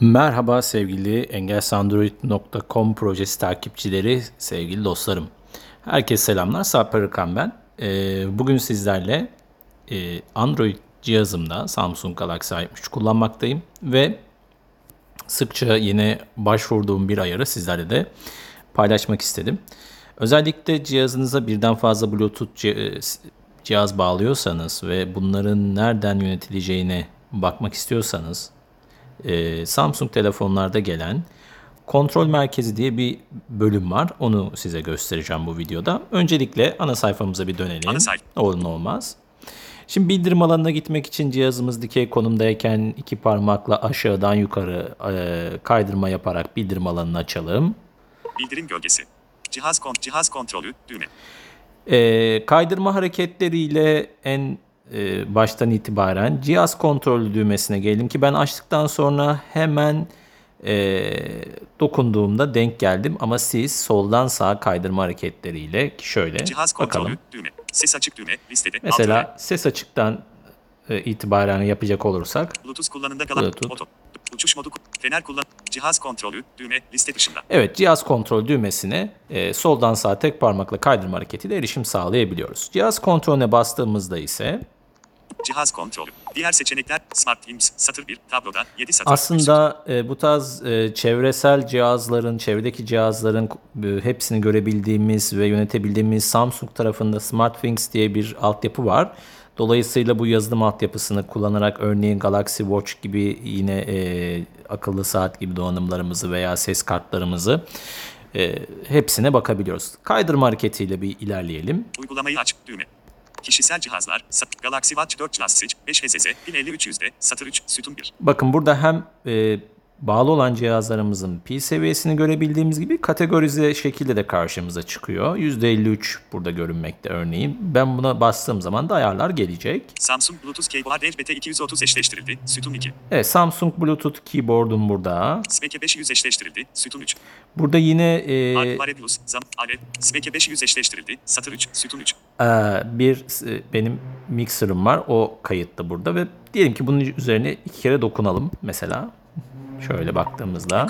Merhaba sevgili engelsandroid.com projesi takipçileri, sevgili dostlarım. Herkese selamlar, Sarper Arıkan ben. Ee, bugün sizlerle e, Android cihazımda Samsung Galaxy A73 kullanmaktayım ve sıkça yine başvurduğum bir ayarı sizlerle de paylaşmak istedim. Özellikle cihazınıza birden fazla Bluetooth e, cihaz bağlıyorsanız ve bunların nereden yönetileceğine bakmak istiyorsanız e, Samsung telefonlarda gelen kontrol merkezi diye bir bölüm var. Onu size göstereceğim bu videoda. Öncelikle ana sayfamıza bir dönelim. Ana sayfa. Olur olmaz. Şimdi bildirim alanına gitmek için cihazımız dikey konumdayken iki parmakla aşağıdan yukarı e, kaydırma yaparak bildirim alanını açalım. Bildirim gölgesi. Cihaz, kon cihaz kontrolü düğme. E, kaydırma hareketleriyle en e, baştan itibaren cihaz kontrolü düğmesine gelelim ki ben açtıktan sonra hemen e, dokunduğumda denk geldim ama siz soldan sağa kaydırma hareketleriyle şöyle cihaz kontrolü bakalım. düğme. Ses açık düğme listede. Mesela Altı ses açıktan e, itibaren yapacak olursak Bluetooth kullanımda kalan Bluetooth. oto. Uçuş modu fener kullan cihaz kontrolü düğme liste dışında. Evet cihaz kontrol düğmesine e, soldan sağa tek parmakla kaydırma hareketiyle erişim sağlayabiliyoruz. Cihaz kontrolüne bastığımızda ise Cihaz kontrolü. Diğer seçenekler Smart Teams satır 1 tabloda 7 satır. Aslında e, bu tarz e, çevresel cihazların, çevredeki cihazların e, hepsini görebildiğimiz ve yönetebildiğimiz Samsung tarafında SmartThings diye bir altyapı var. Dolayısıyla bu yazılım altyapısını kullanarak örneğin Galaxy Watch gibi yine e, akıllı saat gibi donanımlarımızı veya ses kartlarımızı e, hepsine bakabiliyoruz. Kaydırma hareketiyle bir ilerleyelim. Uygulamayı aç düğme. Kişisel cihazlar Galaxy Watch 4 Plus 5 HSS 1053'de satır 3 sütun 1. Bakın burada hem e, bağlı olan cihazlarımızın pil seviyesini görebildiğimiz gibi kategorize şekilde de karşımıza çıkıyor. %53 burada görünmekte örneğin. Ben buna bastığım zaman da ayarlar gelecek. Samsung Bluetooth Keyboard Edge 230 eşleştirildi. Sütun 2. Evet Samsung Bluetooth keyboard'um burada. Speke 500 eşleştirildi. Sütun 3. Burada yine e, Alpare Plus zam Alev Speke 500 eşleştirildi. Satır 3 sütun 3. e, bir e, benim mixer'ım var. O kayıtlı burada ve diyelim ki bunun üzerine iki kere dokunalım mesela. Şöyle baktığımızda.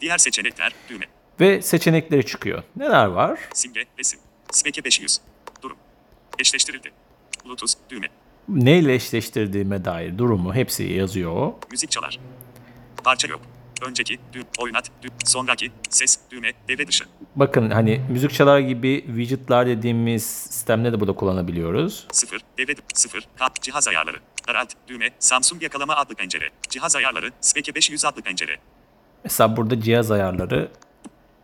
Diğer seçenekler düğme. Ve seçenekleri çıkıyor. Neler var? Simge resim. Speke 500. Durum. Eşleştirildi. Bluetooth düğme. Neyle eşleştirdiğime dair durumu hepsi yazıyor. Müzik çalar. Parça yok. Önceki, düğüm, oynat, sonraki, ses, düğme, devre dışı. Bakın hani müzik çalar gibi widgetlar dediğimiz sistemde de burada kullanabiliyoruz. 0, devre, 0, kap, cihaz ayarları. Daralt, düğme, Samsung yakalama adlı pencere. Cihaz ayarları, Speke 500 adlı pencere. Mesela burada cihaz ayarları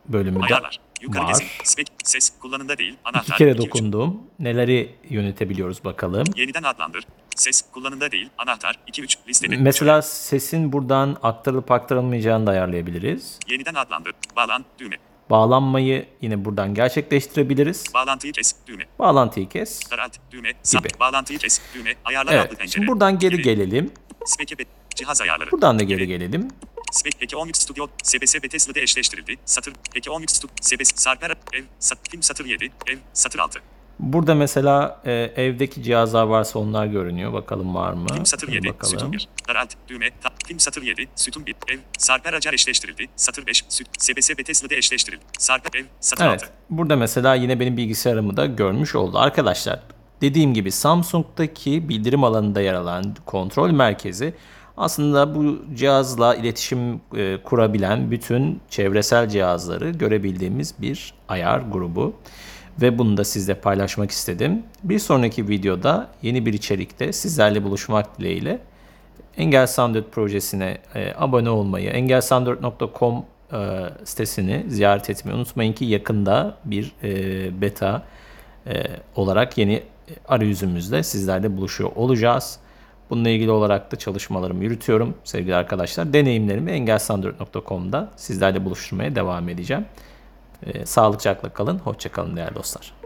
bölümü de Ayarlar. Yukarı var. gezin. Spek, ses, kullanımda değil, anahtar. İki kere 2, 3. dokundum. Neleri yönetebiliyoruz bakalım. Yeniden adlandır. Ses, kullanımda değil, anahtar, 2, 3, listede. Mesela sesin buradan aktarılıp aktarılmayacağını da ayarlayabiliriz. Yeniden adlandır. Bağlan, düğme. Bağlanmayı yine buradan gerçekleştirebiliriz. Bağlantıyı kes, düğme. Bağlantıyı kes. Daralt, düğme. Gibi. bağlantıyı kes, düğme. Ayarlar adlı Evet. pencere. Şimdi buradan geri Geri. gelelim. Speke, cihaz ayarları. Buradan da geri gelelim. Spek Peki 10 Studio SBS Bethesda'da eşleştirildi. Satır Peki 10 Studio SBS Sarper Ev Sat Film Satır 7 Ev Satır 6 Burada mesela e, evdeki cihazlar varsa onlar görünüyor. Bakalım var mı? Film Satır 7 Bakalım. Sütun 1 Daralt Düğme Ta, Film Satır 7 Sütun 1 Ev Sarper Acar eşleştirildi. Satır 5 Süt SBS Bethesda'da eşleştirildi. Sarper Ev Satır Evet. 6 Burada mesela yine benim bilgisayarımı da görmüş oldu. Arkadaşlar dediğim gibi Samsung'daki bildirim alanında yer alan kontrol merkezi aslında bu cihazla iletişim e, kurabilen bütün çevresel cihazları görebildiğimiz bir ayar grubu. Ve bunu da sizle paylaşmak istedim. Bir sonraki videoda yeni bir içerikte sizlerle buluşmak dileğiyle Engel Sound projesine e, abone olmayı, engelsound.com e, sitesini ziyaret etmeyi unutmayın ki yakında bir e, beta e, olarak yeni arayüzümüzle sizlerle buluşuyor olacağız. Bununla ilgili olarak da çalışmalarımı yürütüyorum sevgili arkadaşlar. Deneyimlerimi engelsound.com'da sizlerle buluşturmaya devam edeceğim. E, sağlıcakla kalın, hoşça kalın değerli dostlar.